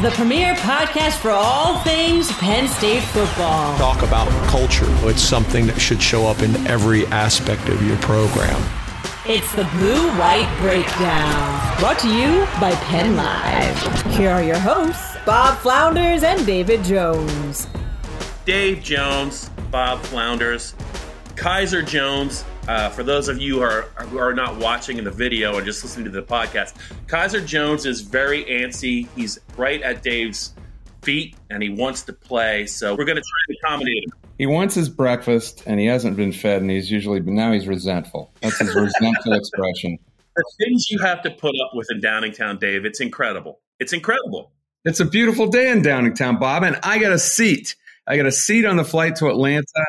the premier podcast for all things Penn State football. Talk about culture. It's something that should show up in every aspect of your program. It's the Blue White Breakdown, brought to you by Penn Live. Here are your hosts, Bob Flounders and David Jones. Dave Jones, Bob Flounders, Kaiser Jones, uh, for those of you who are, who are not watching in the video and just listening to the podcast, Kaiser Jones is very antsy. He's right at Dave's feet and he wants to play. So we're going to try to accommodate him. He wants his breakfast and he hasn't been fed, and he's usually, but now he's resentful. That's his resentful expression. The things you have to put up with in Downingtown, Dave, it's incredible. It's incredible. It's a beautiful day in Downingtown, Bob, and I got a seat. I got a seat on the flight to Atlanta.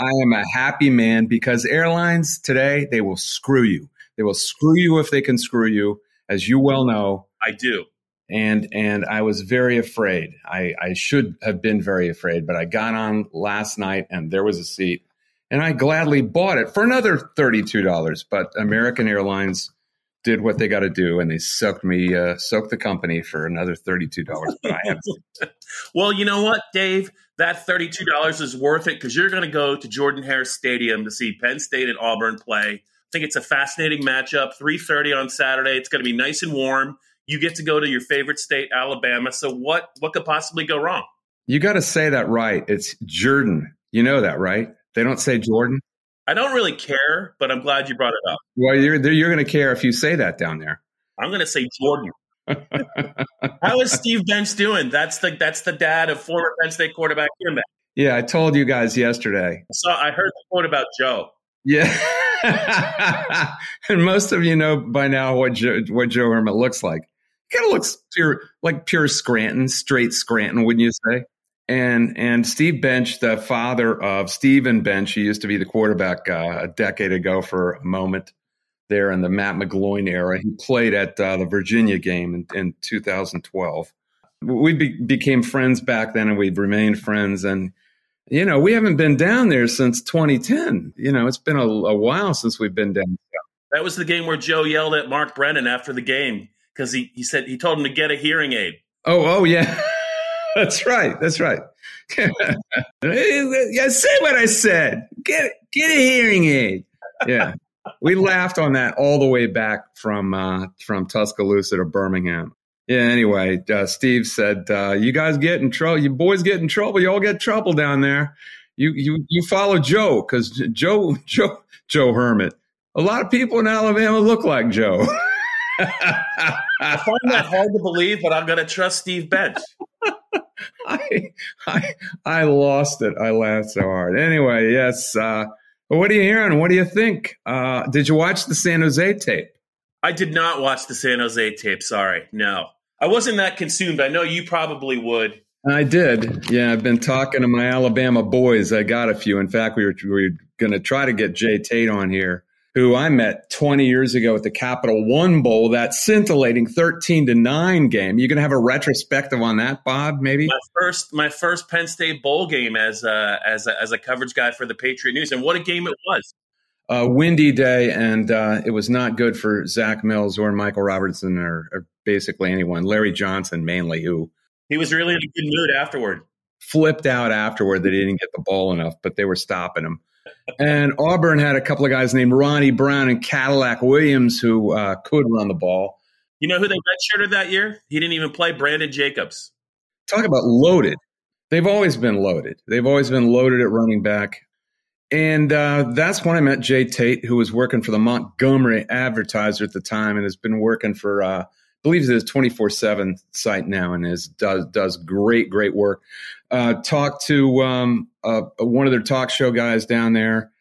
I am a happy man because airlines today, they will screw you. They will screw you if they can screw you, as you well know. I do. And and I was very afraid. I, I should have been very afraid, but I got on last night and there was a seat and I gladly bought it for another $32. But American Airlines did what they got to do, and they soaked me, uh, soaked the company for another thirty-two dollars. But I have. well, you know what, Dave? That thirty-two dollars is worth it because you're going to go to Jordan Hare Stadium to see Penn State and Auburn play. I think it's a fascinating matchup. Three thirty on Saturday. It's going to be nice and warm. You get to go to your favorite state, Alabama. So what? What could possibly go wrong? You got to say that right. It's Jordan. You know that, right? They don't say Jordan. I don't really care, but I'm glad you brought it up. Well, you're you're going to care if you say that down there. I'm going to say Jordan. How is Steve Bench doing? That's the that's the dad of former Penn State quarterback Jim Yeah, I told you guys yesterday. So I heard the quote about Joe. Yeah, and most of you know by now what Joe, what Joe Hermitt looks like. Kind of looks pure like pure Scranton, straight Scranton, wouldn't you say? and and Steve Bench, the father of Stephen Bench, he used to be the quarterback uh, a decade ago for a moment there in the Matt McGloin era. He played at uh, the Virginia game in, in 2012. We be, became friends back then, and we've remained friends. And you know, we haven't been down there since 2010. You know, it's been a, a while since we've been down. There. That was the game where Joe yelled at Mark Brennan after the game because he, he said he told him to get a hearing aid. Oh, oh yeah. That's right. That's right. yeah, say what I said. Get get a hearing aid. Yeah, we laughed on that all the way back from uh, from Tuscaloosa to Birmingham. Yeah. Anyway, uh, Steve said, uh, "You guys get in trouble. You boys get in trouble. You all get trouble down there. You you you follow Joe because Joe Joe Joe Hermitt. A lot of people in Alabama look like Joe." I find that hard to believe, but I'm going to trust Steve Bench. I, I, I lost it. I laughed so hard. Anyway, yes. Uh, what are you hearing? What do you think? Uh, did you watch the San Jose tape? I did not watch the San Jose tape. Sorry, no. I wasn't that consumed. I know you probably would. I did. Yeah, I've been talking to my Alabama boys. I got a few. In fact, we were, we were going to try to get Jay Tate on here who I met 20 years ago at the Capital One Bowl, that scintillating 13 to 9 game. You're going to have a retrospective on that, Bob, maybe? My first my first Penn State bowl game as a, as a, as a coverage guy for the Patriot News and what a game it was. A windy day and uh, it was not good for Zach Mills or Michael Robertson or, or basically anyone. Larry Johnson mainly who He was really in a good mood afterward. Flipped out afterward that he didn't get the ball enough, but they were stopping him and Auburn had a couple of guys named Ronnie Brown and Cadillac Williams who uh, could run the ball. You know who they redshirted that year? He didn't even play Brandon Jacobs. Talk about loaded. They've always been loaded. They've always been loaded at running back. And uh, that's when I met Jay Tate, who was working for the Montgomery Advertiser at the time, and has been working for, uh, I believe, his twenty four seven site now, and is does does great great work. Uh, talked to um, uh, one of their talk show guys down there,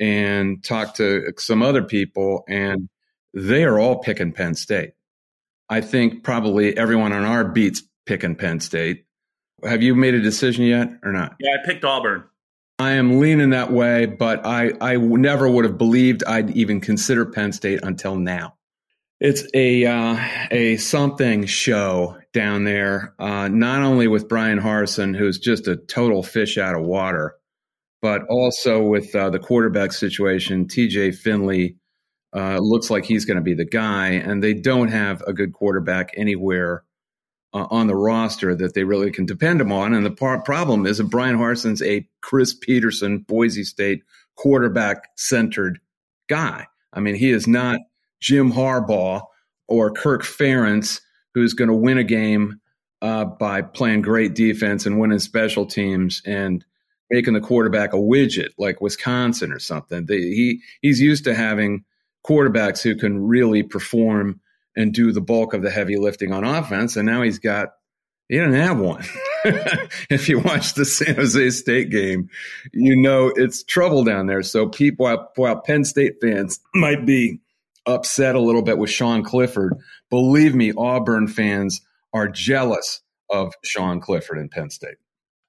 and talked to some other people, and they are all picking Penn State. I think probably everyone on our beats picking Penn State. Have you made a decision yet or not? Yeah, I picked Auburn. I am leaning that way, but I, I never would have believed I'd even consider Penn State until now. It's a uh, a something show down there, uh, not only with Bryan Harsin, who's just a total fish out of water, but also with uh, the quarterback situation. TJ Finley uh, looks like he's going to be the guy, and they don't have a good quarterback anywhere uh, on the roster that they really can depend him on. And the par- problem is that Bryan Harsin's a Chris Petersen, Boise State quarterback centered guy. I mean, he is not Jim Harbaugh or Kirk Ferentz, who's going to win a game uh, by playing great defense and winning special teams and making the quarterback a widget like Wisconsin or something. He he's used to having quarterbacks who can really perform and do the bulk of the heavy lifting on offense. And now he's got, he doesn't have one. if you watch the San Jose State game, you know it's trouble down there. So people, while, while Penn State fans might be upset a little bit with Sean Clifford, believe me, Auburn fans are jealous of Sean Clifford in Penn State.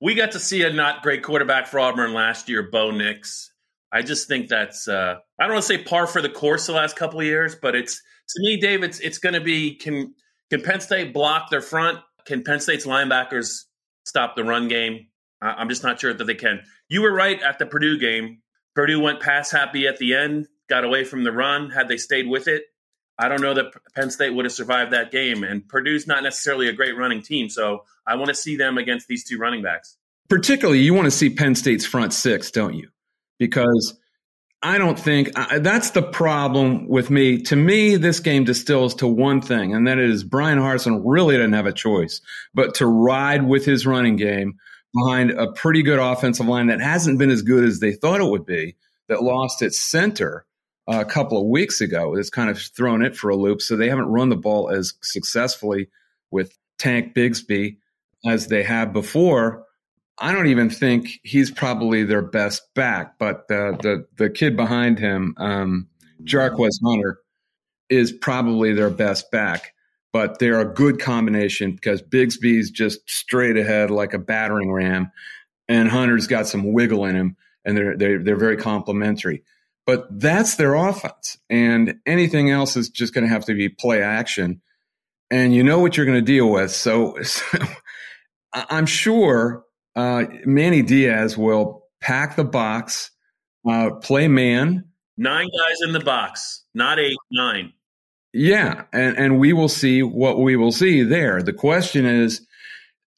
We got to see a not great quarterback for Auburn last year, Bo Nix. I just think that's uh, I don't want to say par for the course the last couple of years, but it's to me, Dave, it's it's going to be can can Penn State block their front? Can Penn State's linebackers stop the run game? I'm just not sure that they can. You were right at the Purdue game. Purdue went pass happy at the end, got away from the run. Had they stayed with it, I don't know that Penn State would have survived that game. And Purdue's not necessarily a great running team, so I want to see them against these two running backs. Particularly, you want to see Penn State's front six, don't you? Because I don't think I, that's the problem with me. To me, this game distills to one thing, and that is Bryan Harsin really didn't have a choice but to ride with his running game behind a pretty good offensive line that hasn't been as good as they thought it would be, that lost its center a couple of weeks ago. It's kind of thrown it for a loop. So they haven't run the ball as successfully with Tank Bigsby as they have before. I don't even think he's probably their best back, but the the, the kid behind him, um, Jarquez Hunter, is probably their best back. But they're a good combination because Bigsby's just straight ahead like a battering ram, and Hunter's got some wiggle in him, and they're they're they're very complementary. But that's their offense, and anything else is just going to have to be play action, and you know what you're going to deal with. So, so I'm sure uh, Manny Diaz will pack the box, uh, play man. Nine guys in the box, not eight, nine. Yeah, and, and we will see what we will see there. The question is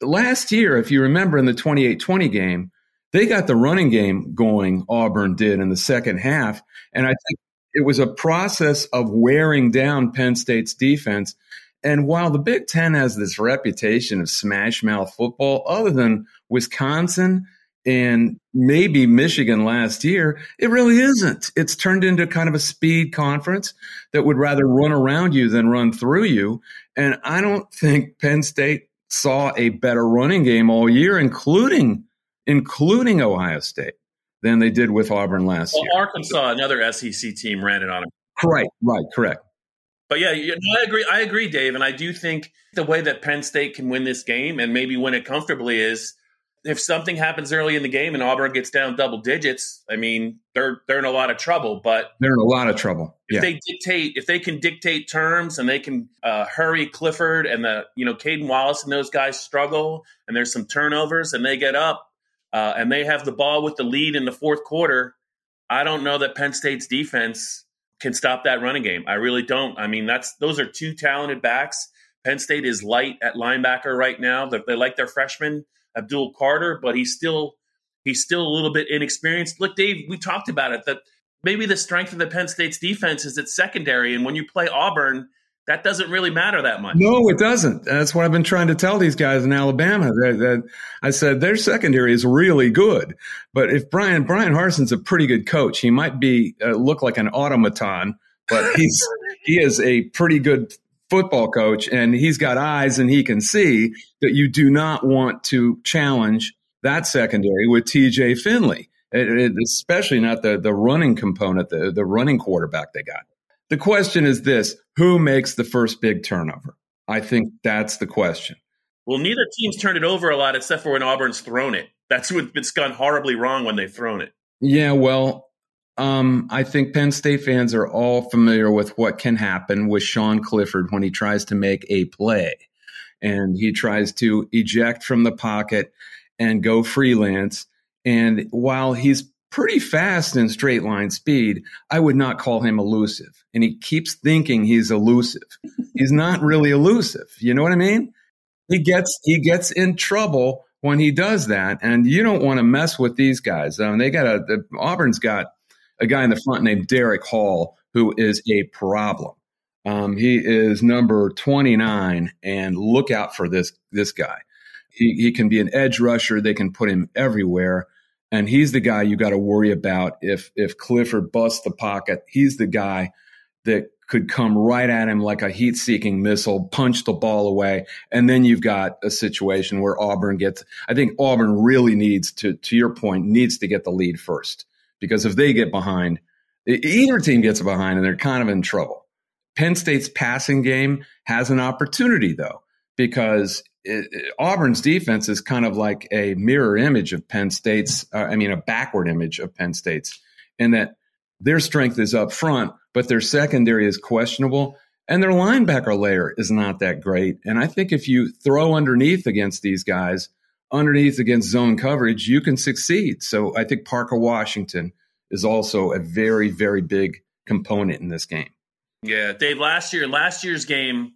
last year, if you remember in the 28 20 game, they got the running game going, Auburn did in the second half. And I think it was a process of wearing down Penn State's defense. And while the Big Ten has this reputation of smash mouth football, other than Wisconsin and maybe Michigan last year, it really isn't. It's turned into kind of a speed conference that would rather run around you than run through you. And I don't think Penn State saw a better running game all year, including including Ohio State, than they did with Auburn last well, year. Arkansas, another SEC team, ran it on them. Right, right, correct. But yeah, I agree. I agree, Dave, and I do think the way that Penn State can win this game and maybe win it comfortably is if something happens early in the game and Auburn gets down double digits, I mean, they're they're in a lot of trouble. But they're in a lot of trouble. If yeah. they dictate, if they can dictate terms and they can uh, hurry Clifford and the you know Caedan Wallace and those guys struggle and there's some turnovers and they get up uh, and they have the ball with the lead in the fourth quarter, I don't know that Penn State's defense can stop that running game. I really don't. I mean, that's those are two talented backs. Penn State is light at linebacker right now. They, they like their freshman Abdul Carter, but he's still he's still a little bit inexperienced. Look, Dave, we talked about it that maybe the strength of the Penn State's defense is its secondary, and when you play Auburn, that doesn't really matter that much. No, it doesn't. That's what I've been trying to tell these guys in Alabama. That, that I said their secondary is really good, but if Bryan Bryan Harsin's a pretty good coach, he might be uh, look like an automaton, but he's he is a pretty good football coach, and he's got eyes and he can see that you do not want to challenge that secondary with T.J. Finley, it, it, especially not the the running component, the the running quarterback they got. The question is this who makes the first big turnover? I think that's the question. Well, neither team's turned it over a lot except for when Auburn's thrown it. That's when it's gone horribly wrong when they've thrown it. Yeah, well, um, I think Penn State fans are all familiar with what can happen with Sean Clifford when he tries to make a play and he tries to eject from the pocket and go freelance. And while he's pretty fast in straight line speed, I would not call him elusive. And he keeps thinking he's elusive. he's not really elusive. You know what I mean? He gets he gets in trouble when he does that, and you don't want to mess with these guys. Um, they got a the, Auburn's got a guy in the front named Derick Hall who is a problem. Um, he is number 29, and look out for this this guy. He, he can be an edge rusher. They can put him everywhere and he's the guy you got to worry about if if Clifford busts the pocket. He's the guy that could come right at him like a heat-seeking missile, punch the ball away, and then you've got a situation where Auburn gets. I think Auburn really needs to, to your point, needs to get the lead first because if they get behind, either team gets behind, and they're kind of in trouble. Penn State's passing game has an opportunity though because it, it, Auburn's defense is kind of like a mirror image of Penn State's, uh, I mean, a backward image of Penn State's, in that their strength is up front, but their secondary is questionable. And their linebacker layer is not that great. And I think if you throw underneath against these guys, underneath against zone coverage, you can succeed. So I think Parker Washington is also a very, very big component in this game. Yeah, Dave. Last year, last year's game,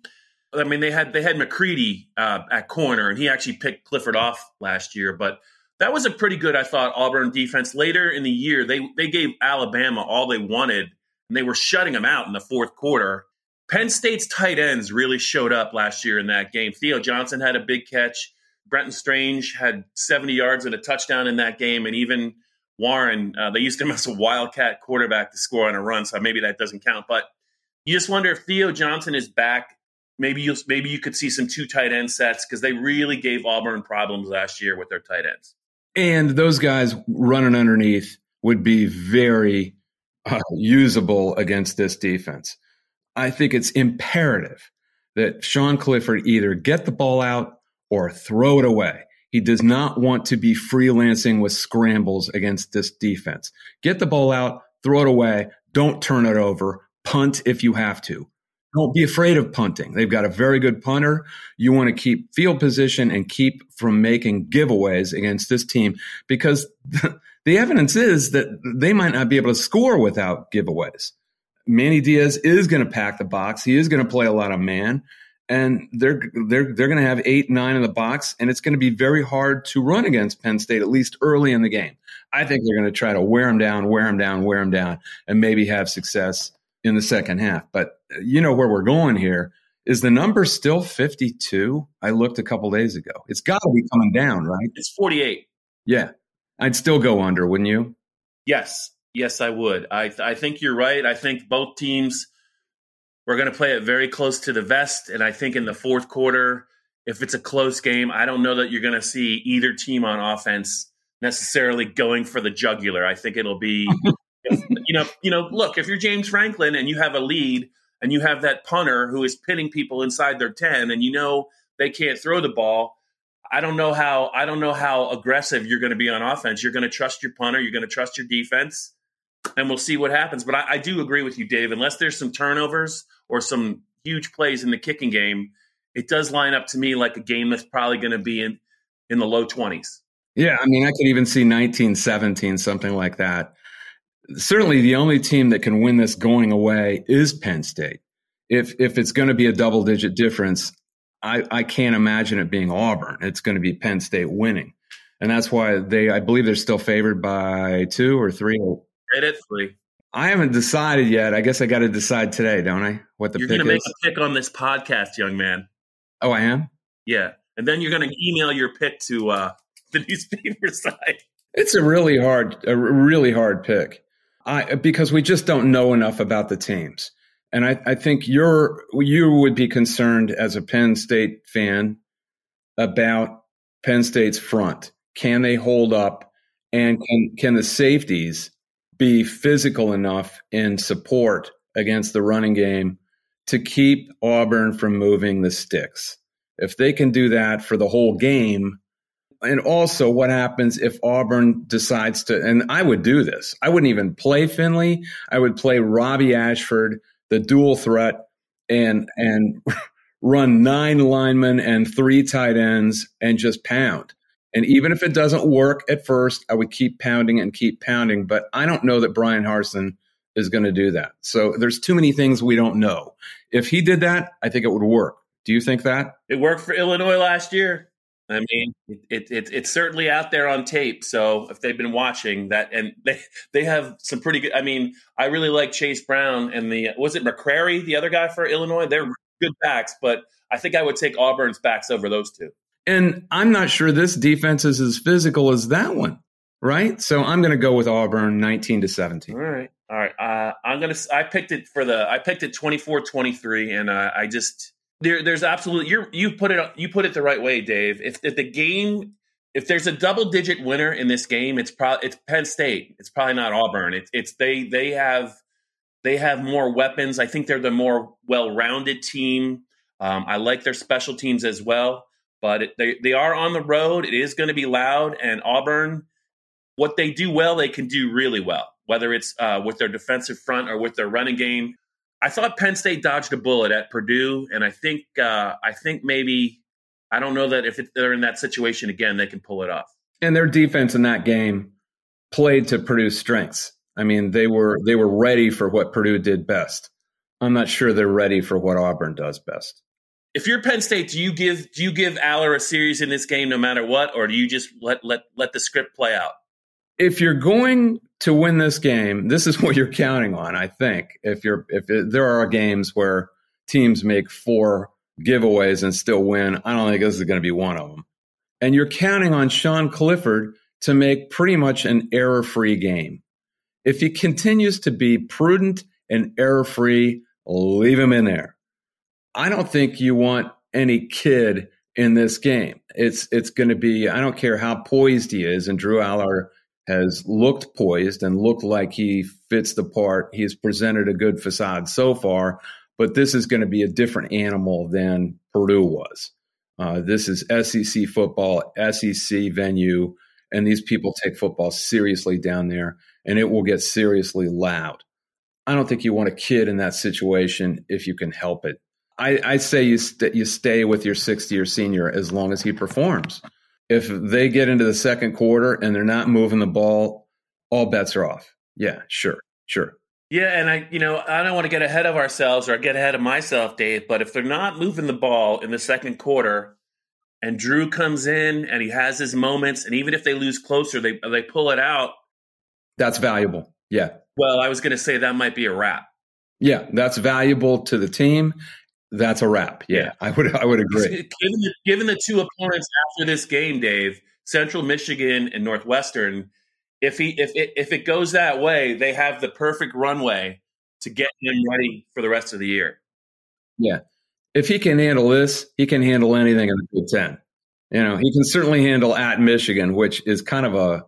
I mean, they had they had McCreary uh, at corner, and he actually picked Clifford off last year. But that was a pretty good, I thought, Auburn defense. Later in the year, they they gave Alabama all they wanted, and they were shutting them out in the fourth quarter. Penn State's tight ends really showed up last year in that game. Theo Johnson had a big catch. Brenton Strange had 70 yards and a touchdown in that game, and even Warren, uh, they used him as a wildcat quarterback to score on a run, so maybe that doesn't count. But you just wonder if Theo Johnson is back maybe you maybe you could see some two tight end sets because they really gave Auburn problems last year with their tight ends. And those guys running underneath would be very uh, usable against this defense. I think it's imperative that Sean Clifford either get the ball out or throw it away. He does not want to be freelancing with scrambles against this defense. Get the ball out, throw it away, don't turn it over, punt if you have to. Don't be afraid of punting. They've got a very good punter. You want to keep field position and keep from making giveaways against this team because the evidence is that they might not be able to score without giveaways. Manny Diaz is going to pack the box. He is going to play a lot of man, and they're they're they're going to have eight nine in the box, and it's going to be very hard to run against Penn State at least early in the game. I think they're going to try to wear them down, wear them down, wear them down, and maybe have success in the second half. But you know where we're going here. Is the number still 52? I looked a couple days ago. It's got to be coming down, right? It's 48. Yeah. I'd still go under, wouldn't you? Yes. Yes, I would. I, I think you're right. I think both teams we're going to play it very close to the vest. And I think in the fourth quarter, if it's a close game, I don't know that you're going to see either team on offense necessarily going for the jugular. I think it'll be you know, you know, look, if you're James Franklin and you have a lead and you have that punter who is pinning people inside their 10 and you know they can't throw the ball, I don't know how I don't know how aggressive you're going to be on offense. You're going to trust your punter, you're going to trust your defense, and we'll see what happens. But I, I do agree with you, Dave. Unless there's some turnovers or some huge plays in the kicking game, it does line up to me like a game that's probably going to be in in the low 20s. Yeah, I mean, I could even see 1917, something like that certainly the only team that can win this going away is Penn State. If if it's going to be a double digit difference, I, I can't imagine it being Auburn. It's going to be Penn State winning, and that's why they I believe they're still favored by two or three. Right at three. I haven't decided yet. I guess I got to decide today, don't I? What the You're pick going to make a pick on this podcast, young man. Oh, I am. Yeah, and then you're going to email your pick to uh, the newspaper site. It's a really hard, a really hard pick. I because we just don't know enough about the teams, and I, I think you're you would be concerned as a Penn State fan about Penn State's front. Can they hold up, and can can the safeties be physical enough in support against the running game to keep Auburn from moving the sticks? If they can do that for the whole game, and also what happens if Auburn decides to, and I would do this. I wouldn't even play Finley. I would play Robbie Ashford, the dual threat, and and run nine linemen and three tight ends and just pound. And even if it doesn't work at first, I would keep pounding and keep pounding. But I don't know that Bryan Harsin is going to do that. So there's too many things we don't know. If he did that, I think it would work. Do you think that? It worked for Illinois last year. I mean, it, it, it's certainly out there on tape. So if they've been watching that, and they they have some pretty good. I mean, I really like Chase Brown and the was it McCrary, the other guy for Illinois. They're good backs, but I think I would take Auburn's backs over those two. And I'm not sure this defense is as physical as that one, right? So I'm going to go with Auburn 19 to 17. All right. All right. Uh, I'm going to, I picked it for the, I picked it 24 23. And uh, I just, there, there's absolutely, you're, you put it, you put it the right way, Dave. If, if the game, if there's a double digit winner in this game, it's probably, it's Penn State. It's probably not Auburn. It's, it's, they, they have, they have more weapons. I think they're the more well rounded team. Um, I like their special teams as well but it, they they are on the road. It is going to be loud, and Auburn, what they do well, they can do really well. Whether it's uh, with their defensive front or with their running game, I thought Penn State dodged a bullet at Purdue, and I think uh, I think maybe I don't know that if it, they're in that situation again, they can pull it off. And their defense in that game played to Purdue's strengths. I mean, they were they were ready for what Purdue did best. I'm not sure they're ready for what Auburn does best if you're Penn State, do you give do you give Allar a series in this game no matter what, or do you just let let let the script play out? If you're going to win this game, this is what you're counting on. I think if you're if it, there are games where teams make four giveaways and still win, I don't think this is going to be one of them. And you're counting on Sean Clifford to make pretty much an error free game. If he continues to be prudent and error free, leave him in there. I don't think you want any kid in this game. It's it's going to be. I don't care how poised he is, and Drew Allar has looked poised and looked like he fits the part. He's presented a good facade so far, but this is going to be a different animal than Purdue was. Uh, this is SEC football, SEC venue, and these people take football seriously down there, and it will get seriously loud. I don't think you want a kid in that situation if you can help it. I, I say you st- you stay with your sixth year senior as long as he performs. If they get into the second quarter and they're not moving the ball, all bets are off. Yeah, sure, sure. Yeah, and I, you know, I don't want to get ahead of ourselves or get ahead of myself, Dave. But if they're not moving the ball in the second quarter, and Drew comes in and he has his moments, and even if they lose closer, they they pull it out. That's valuable. Yeah. Well, I was going to say that might be a wrap. Yeah, that's valuable to the team that's a wrap. Yeah, I would I would agree. Given the, given the two opponents after this game, Dave, Central Michigan and Northwestern, if he if it, if it goes that way, they have the perfect runway to get him ready for the rest of the year. Yeah, if he can handle this, he can handle anything in the Big Ten. You know, he can certainly handle at Michigan, which is kind of a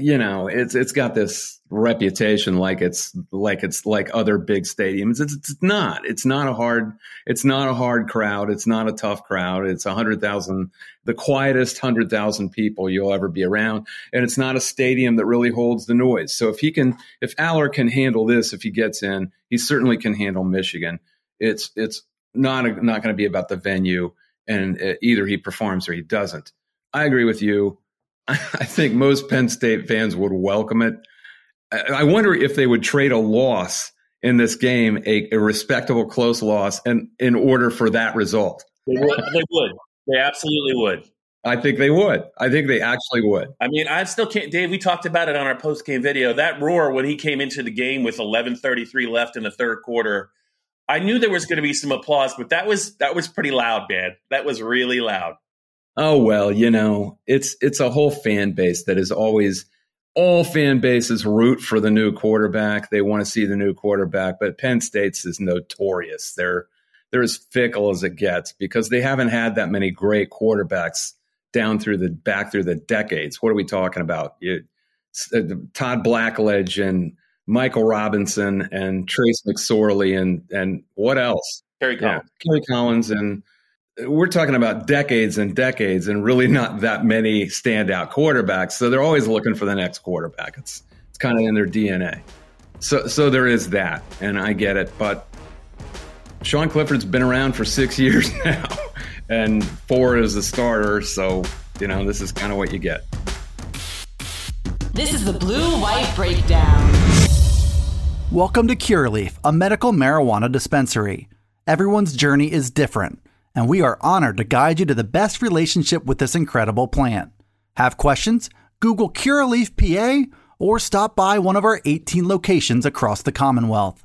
you know, it's it's got this reputation like it's like it's like other big stadiums. It's, it's not. It's not a hard. It's not a hard crowd. It's not a tough crowd. It's a hundred thousand, the quietest hundred thousand people you'll ever be around, and it's not a stadium that really holds the noise. So if he can, if Allar can handle this, if he gets in, he certainly can handle Michigan. It's it's not a, not going to be about the venue, and uh, either he performs or he doesn't. I agree with you. I think most Penn State fans would welcome it. I wonder if they would trade a loss in this game, a, a respectable close loss, and in order for that result. They would. They would. They absolutely would. I think they would. I think they actually would. I mean, I still can't. Dave, we talked about it on our post game video. That roar when he came into the game with 11:33 left in the third quarter, I knew there was going to be some applause, but that was that was pretty loud, man. That was really loud. Oh well, you know, it's it's a whole fan base that is always all fan bases root for the new quarterback. They want to see the new quarterback, but Penn State's is notorious. They're they're as fickle as it gets because they haven't had that many great quarterbacks down through the back through the decades. What are we talking about? You, uh, Todd Blackledge and Michael Robinson and Trace McSorley and and what else? Kerry Collins. Yeah, Kerry Collins and we're talking about decades and decades and really not that many standout quarterbacks. So they're always looking for the next quarterback. It's it's kind of in their DNA. So so there is that, and I get it. But Sean Clifford's been around for six years now, and four as a starter. So you know this is kind of what you get. This is the Blue White Breakdown. Welcome to Curaleaf, a medical marijuana dispensary. Everyone's journey is different and we are honored to guide you to the best relationship with this incredible plant. Have questions? Google Curaleaf PA or stop by one of our 18 locations across the Commonwealth.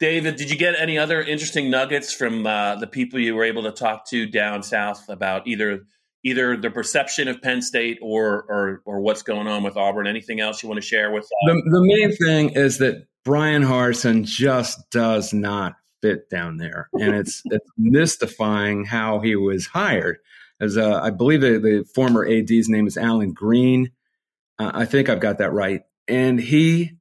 David, did you get any other interesting nuggets from uh, the people you were able to talk to down south about either either the perception of Penn State or or, or what's going on with Auburn? Anything else you want to share with? Uh, the, the main thing is that Bryan Harsin just does not fit down there, and it's it's mystifying how he was hired. As uh, I believe the, the former AD's name is Allen Greene. Uh, I think I've got that right, and he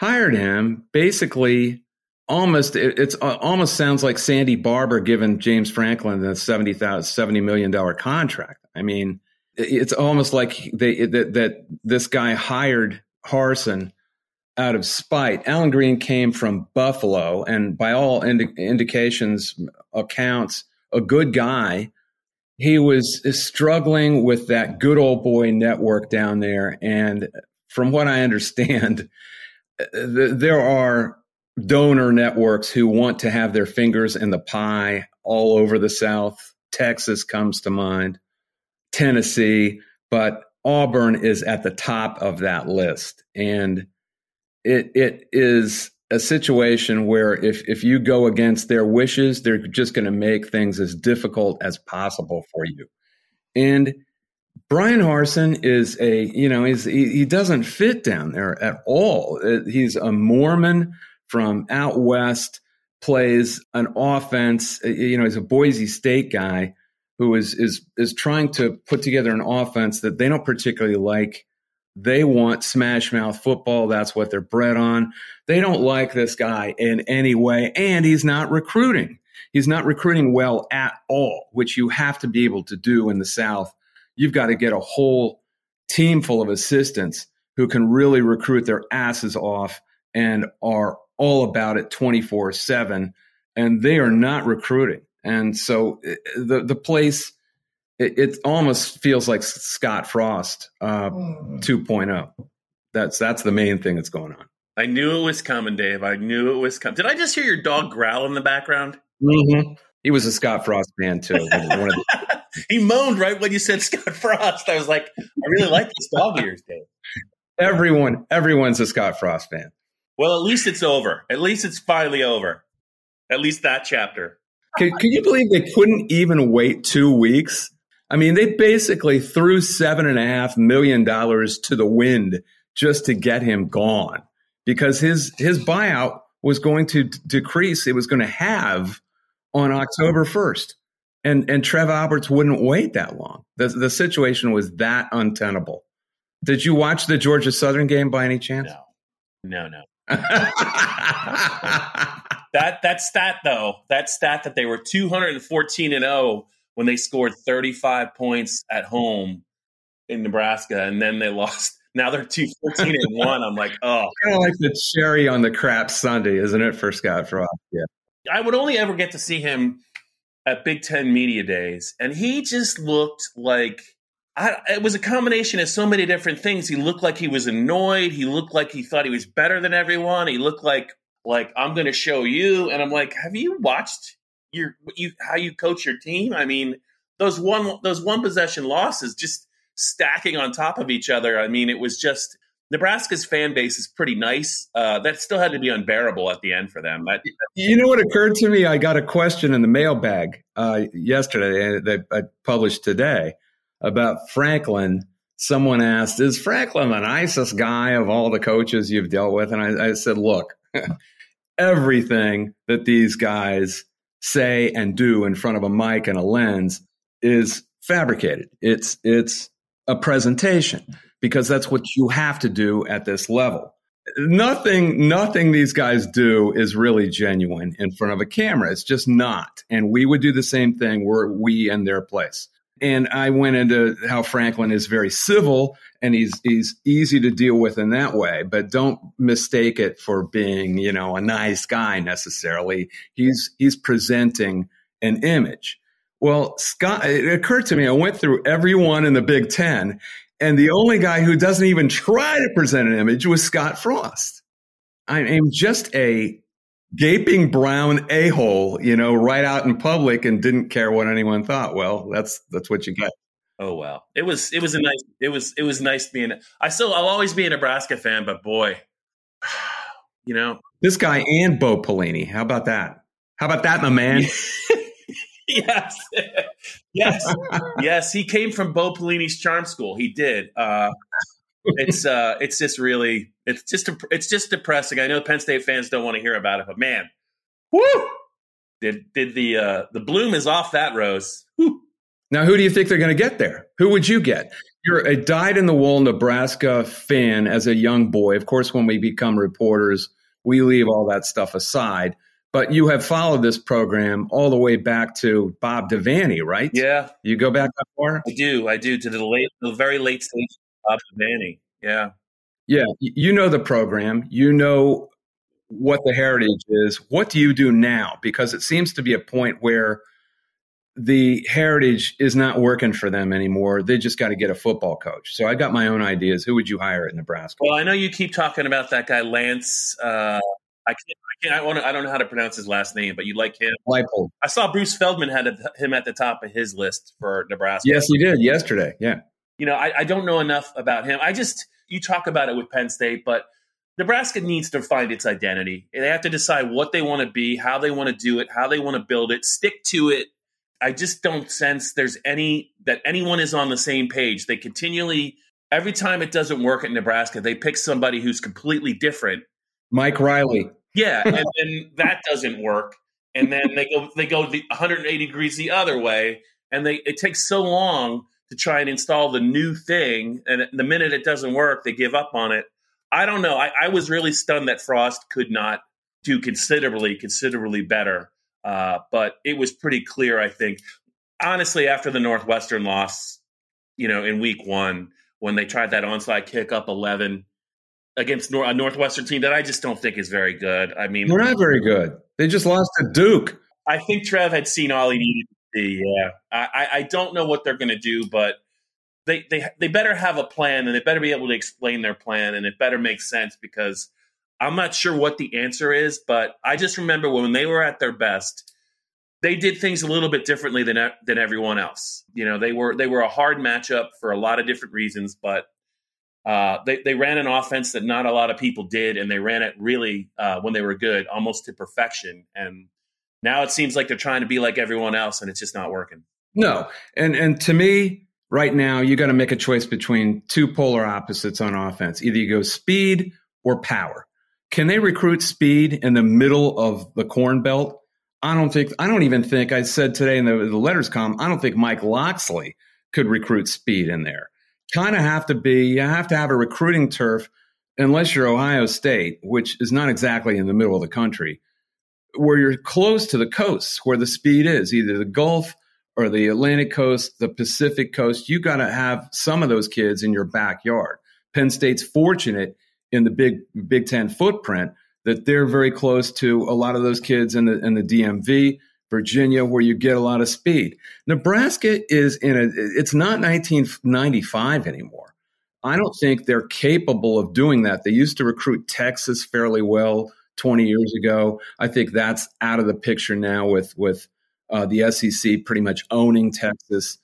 hired him basically almost it, it's uh, almost sounds like Sandy Barbour giving James Franklin the 70, 70 million dollar contract. I mean, it's almost like they that, that this guy hired Harsin out of spite. Allen Greene came from Buffalo, and by all indi- indications, accounts, a good guy. He was struggling with that good old boy network down there, and from what I understand, there are donor networks who want to have their fingers in the pie all over the South. Texas comes to mind, Tennessee, but Auburn is at the top of that list. And it it is a situation where if if you go against their wishes, they're just going to make things as difficult as possible for you. And Bryan Harsin is a, you know, he's, he, he doesn't fit down there at all. Uh, he's a Mormon from out west plays an offense. You know, he's a Boise State guy who is is is trying to put together an offense that they don't particularly like. They want smash mouth football. That's what they're bred on. They don't like this guy in any way, and he's not recruiting. He's not recruiting well at all, which you have to be able to do in the South. You've got to get a whole team full of assistants who can really recruit their asses off and are all about it 24 7 and they are not recruiting. And so eh, the the place it, it almost feels like scott frost uh, mm. 2.0 that's that's the main thing that's going on. I knew it was coming dave. I knew it was coming did i just hear your dog growl in the background? Mm-hmm. he was a scott frost fan too. The- he moaned right when you said scott frost. I was like i really like this dog of yours dave. Everyone everyone's a scott frost fan well, at least it's over. At least it's finally over. At least that chapter. Can, can you believe they couldn't even wait two weeks? I mean, they basically threw seven and a half million dollars to the wind just to get him gone because his his buyout was going to d- decrease. It was going to have on October first, and and Trev Alberts wouldn't wait that long. The the situation was that untenable. Did you watch the Georgia Southern game by any chance? No, no, no that that stat though, that stat that they were 214 and 0 when they scored 35 points at home in Nebraska and then they lost. Now they're two fourteen and one. I'm like, oh, kind of like the cherry on the crap sundae, isn't it, for Scott Frost? Yeah. I would only ever get to see him at Big Ten Media Days, and he just looked like I, it was a combination of so many different things. He looked like he was annoyed. He looked like he thought he was better than everyone. He looked like like I'm going to show you. And I'm like, have you watched your you how you coach your team? I mean, those one those one possession losses just stacking on top of each other. I mean, it was just Nebraska's fan base is pretty nice. Uh, that still had to be unbearable at the end for them. That, you know what occurred to me? I got a question in the mailbag uh, yesterday that I published today about Franklin. Someone asked, "Is Franklin the nicest guy of all the coaches you've dealt with?" And I, I said, "Look, everything that these guys say and do in front of a mic and a lens is fabricated. It's it's a presentation because that's what you have to do at this level. Nothing, nothing these guys do is really genuine in front of a camera. It's just not. And we would do the same thing were we in their place. And I went into how Franklin is very civil and he's he's easy to deal with in that way, but don't mistake it for being, you know, a nice guy necessarily. He's he's presenting an image. Well, Scott, it occurred to me, I went through everyone in the Big Ten, and the only guy who doesn't even try to present an image was Scott Frost. I am just a gaping brown a hole, you know, right out in public and didn't care what anyone thought. Well, that's that's what you get. Oh well, it was it was a nice it was it was nice being. I still I'll always be a Nebraska fan, but boy, you know this guy and Bo Pelini. How about that? How about that, my man? yes, yes, yes. He came from Bo Pelini's charm school. He did. Uh, it's uh, it's just really, it's just, it's just depressing. I know Penn State fans don't want to hear about it, but man, whoo! Did did the uh, the bloom is off that rose? Whew. Now, who do you think they're going to get there? Who would you get? You're a dyed in the wool Nebraska fan as a young boy. Of course, when we become reporters, we leave all that stuff aside but you have followed this program all the way back to Bob Devaney, right? Yeah. You go back that far? I do. I do to the late, the very late stage Bob Devaney. Yeah. Yeah. You know the program. You know what the heritage is. What do you do now? Because it seems to be a point where the heritage is not working for them anymore. They just got to get a football coach. So I got my own ideas. Who would you hire at Nebraska? Well, I know you keep talking about that guy Lance. Uh, I can't. I can't. I, wanna, I don't know how to pronounce his last name, but you like him. Leipold. I saw Bruce Feldman had him at the top of his list for Nebraska. Yes, he did yesterday. Yeah. You know, I, I don't know enough about him. I just you talk about it with Penn State, but Nebraska needs to find its identity. They have to decide what they want to be, how they want to do it, how they want to build it, stick to it. I just don't sense there's any that anyone is on the same page. They continually every time it doesn't work at Nebraska, they pick somebody who's completely different. Mike Riley. Yeah, and then that doesn't work, and then they go they go the 180 degrees the other way, and they it takes so long to try and install the new thing, and the minute it doesn't work, they give up on it. I don't know. I, I was really stunned that Frost could not do considerably considerably better, uh, but it was pretty clear. I think honestly after the Northwestern loss, you know, in week one when they tried that onside kick up 11 against Nor- a Northwestern team that I just don't think is very good. I mean, they're not very good. They just lost to Duke. I think Trev had seen all he needed. Yeah, I, I don't know what they're going to do, but they they they better have a plan and they better be able to explain their plan and it better make sense because I'm not sure what the answer is, but I just remember when they were at their best, they did things a little bit differently than than everyone else. You know, they were they were a hard matchup for a lot of different reasons, but uh, they, they ran an offense that not a lot of people did, and they ran it really uh, when they were good, almost to perfection. And now it seems like they're trying to be like everyone else, and it's just not working. No, and and to me, right now, you got to make a choice between two polar opposites on offense. Either you go speed or power. Can they recruit speed in the middle of the corn belt? I don't think. I don't even think. I said today in the, the letters column. I don't think Mike Locksley could recruit speed in there kind of have to be, you have to have a recruiting turf, unless you're Ohio State, which is not exactly in the middle of the country, where you're close to the coasts where the speed is, either the Gulf or the Atlantic coast, the Pacific coast, you got to have some of those kids in your backyard. Penn State's fortunate in the big Big Ten footprint that they're very close to a lot of those kids in the in the DMV, Virginia, where you get a lot of speed. Nebraska is in a it's not 1995 anymore. I don't think they're capable of doing that. They used to recruit Texas fairly well 20 years ago. I think that's out of the picture now with with uh, the SEC pretty much owning Texas.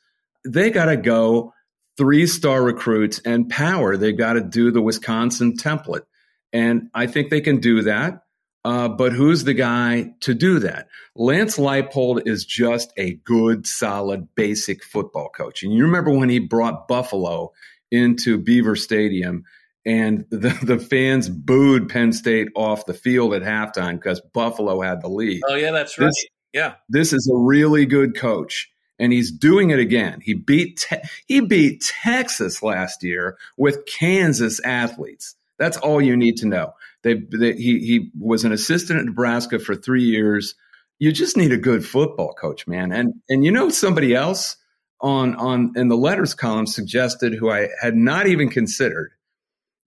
They got to go three star recruits and power. They got to do the Wisconsin template. And I think they can do that. Uh, but who's the guy to do that? Lance Leipold is just a good, solid, basic football coach. And you remember when he brought Buffalo into Beaver Stadium and the, the fans booed Penn State off the field at halftime because Buffalo had the lead. Oh, yeah, that's right. This, yeah. This is a really good coach and he's doing it again. He beat te- he beat Texas last year with Kansas athletes. That's all you need to know. They, they, he he was an assistant at Nebraska for three years. You just need a good football coach, man. And and you know somebody else on on in the letters column suggested who I had not even considered,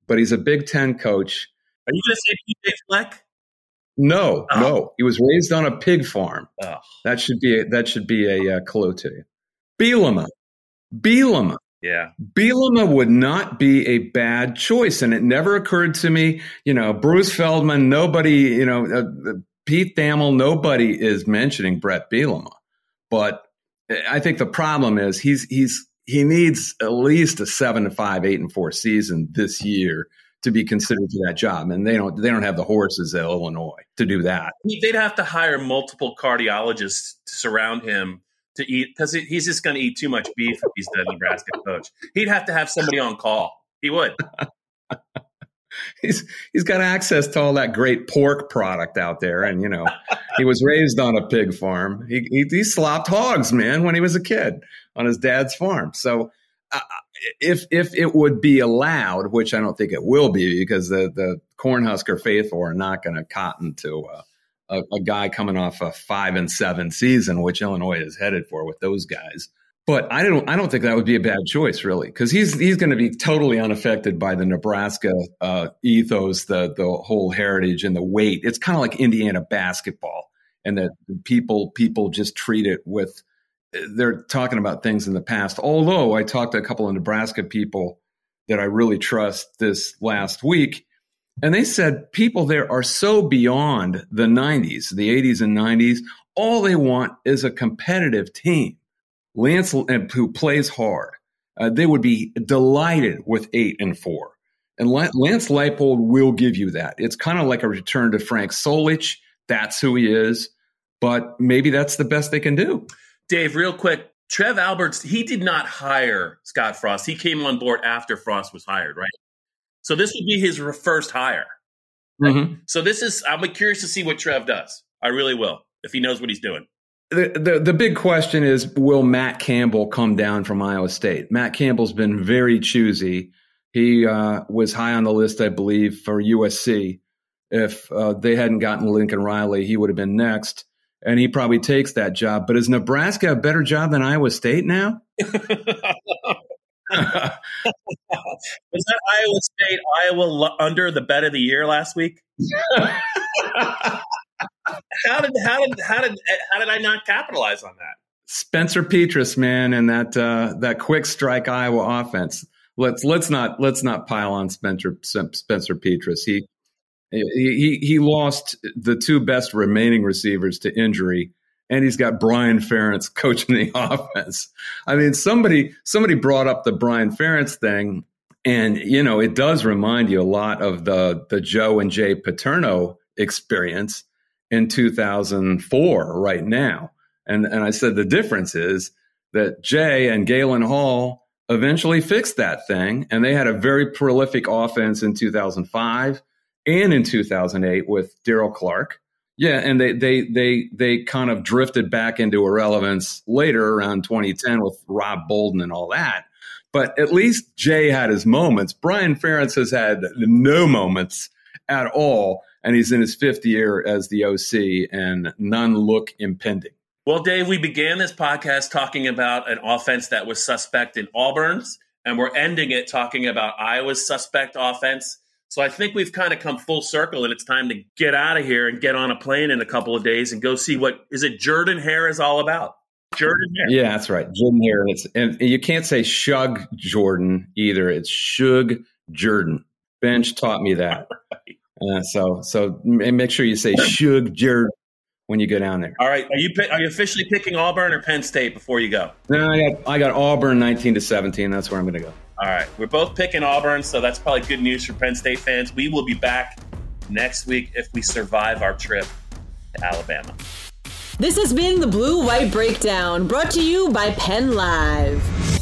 but he's a Big Ten coach. Are you going to say PJ Fleck? No, Oh. no. He was raised on a pig farm. Oh. That should be a, that should be a uh, clue to you. Bielema, Bielema, Yeah. Bielema would not be a bad choice, and it never occurred to me. You know, Bruce Feldman. Nobody. You know, uh, uh, Pete Thamel. Nobody is mentioning Bret Bielema, but I think the problem is he's he's he needs at least a seven to five, eight and four season this year to be considered for that job, and they don't they don't have the horses at Illinois to do that. They'd have to hire multiple cardiologists to surround him to eat because he's just going to eat too much beef if he's the Nebraska coach. He'd have to have somebody on call. He would. he's he's got access to all that great pork product out there, and you know he was raised on a pig farm. He he, he slopped hogs, man, when he was a kid on his dad's farm. So uh, if if it would be allowed, which I don't think it will be, because the the Cornhusker faithful are not going to cotton to. Uh, a, a guy coming off a five and seven season, which Illinois is headed for with those guys. But I don't I don't think that would be a bad choice really because he's he's going to be totally unaffected by the Nebraska uh, ethos, the the whole heritage and the weight. It's kind of like Indiana basketball, and that people people just treat it with. They're talking about things in the past. Although I talked to a couple of Nebraska people that I really trust this last week, and they said people there are so beyond the 90s, the 80s and 90s. All they want is a competitive team. Lance, who plays hard, uh, they would be delighted with eight and four. And Lance Leipold will give you that. It's kind of like a return to Frank Solich. That's who he is. But maybe that's the best they can do. Dave, real quick. Trev Alberts, he did not hire Scott Frost. He came on board after Frost was hired, right? So this would be his first hire. Mhm. So this is, I'm curious to see what Trev does. I really will, if he knows what he's doing. the, the the big question is will Matt Campbell come down from Iowa State? Matt Campbell's been very choosy. He uh, was high on the list, I believe, for USC. If uh, they hadn't gotten Lincoln Riley, he would have been next, and he probably takes that job. But is Nebraska a better job than Iowa State now? Was that Iowa State, Iowa under the bet of the year last week? How did how did how did how did I not capitalize on that? Spencer Petras, man, and that uh, that quick strike Iowa offense. Let's let's not let's not pile on Spencer Spencer Petras. He he he lost the two best remaining receivers to injury, and he's got Brian Ferentz coaching the offense. I mean, somebody somebody brought up the Brian Ferentz thing, and you know it does remind you a lot of the the Joe and Jay Paterno experience in 2004 right now. And, and I said the difference is that Jay and Galen Hall eventually fixed that thing. And they had a very prolific offense in 2005 and in 2008 with Daryl Clark. Yeah, and they they they they kind of drifted back into irrelevance later around 2010 with Rob Bolden and all that. But at least Jay had his moments. Brian Ferentz has had no moments at all, and he's in his fifth year as the OC, and none look impending. Well, Dave, we began this podcast talking about an offense that was suspect in Auburn's, and we're ending it talking about Iowa's suspect offense. So I think we've kind of come full circle, and it's time to get out of here and get on a plane in a couple of days and go see what is it Jordan Hare is all about. Jordan Hare. Yeah, that's right. Jordan Hare. It's, and you can't say Shug Jordan either. It's Shug Jordan. Bench taught me that. Uh, so so make sure you say Shug Jordan when you go down there. All right. Are you are you officially picking Auburn or Penn State before you go? No, I got I got Auburn 19 to 17. That's where I'm going to go. All right. We're both picking Auburn, so that's probably good news for Penn State fans. We will be back next week if we survive our trip to Alabama. This has been the Blue White Breakdown, brought to you by Penn Live.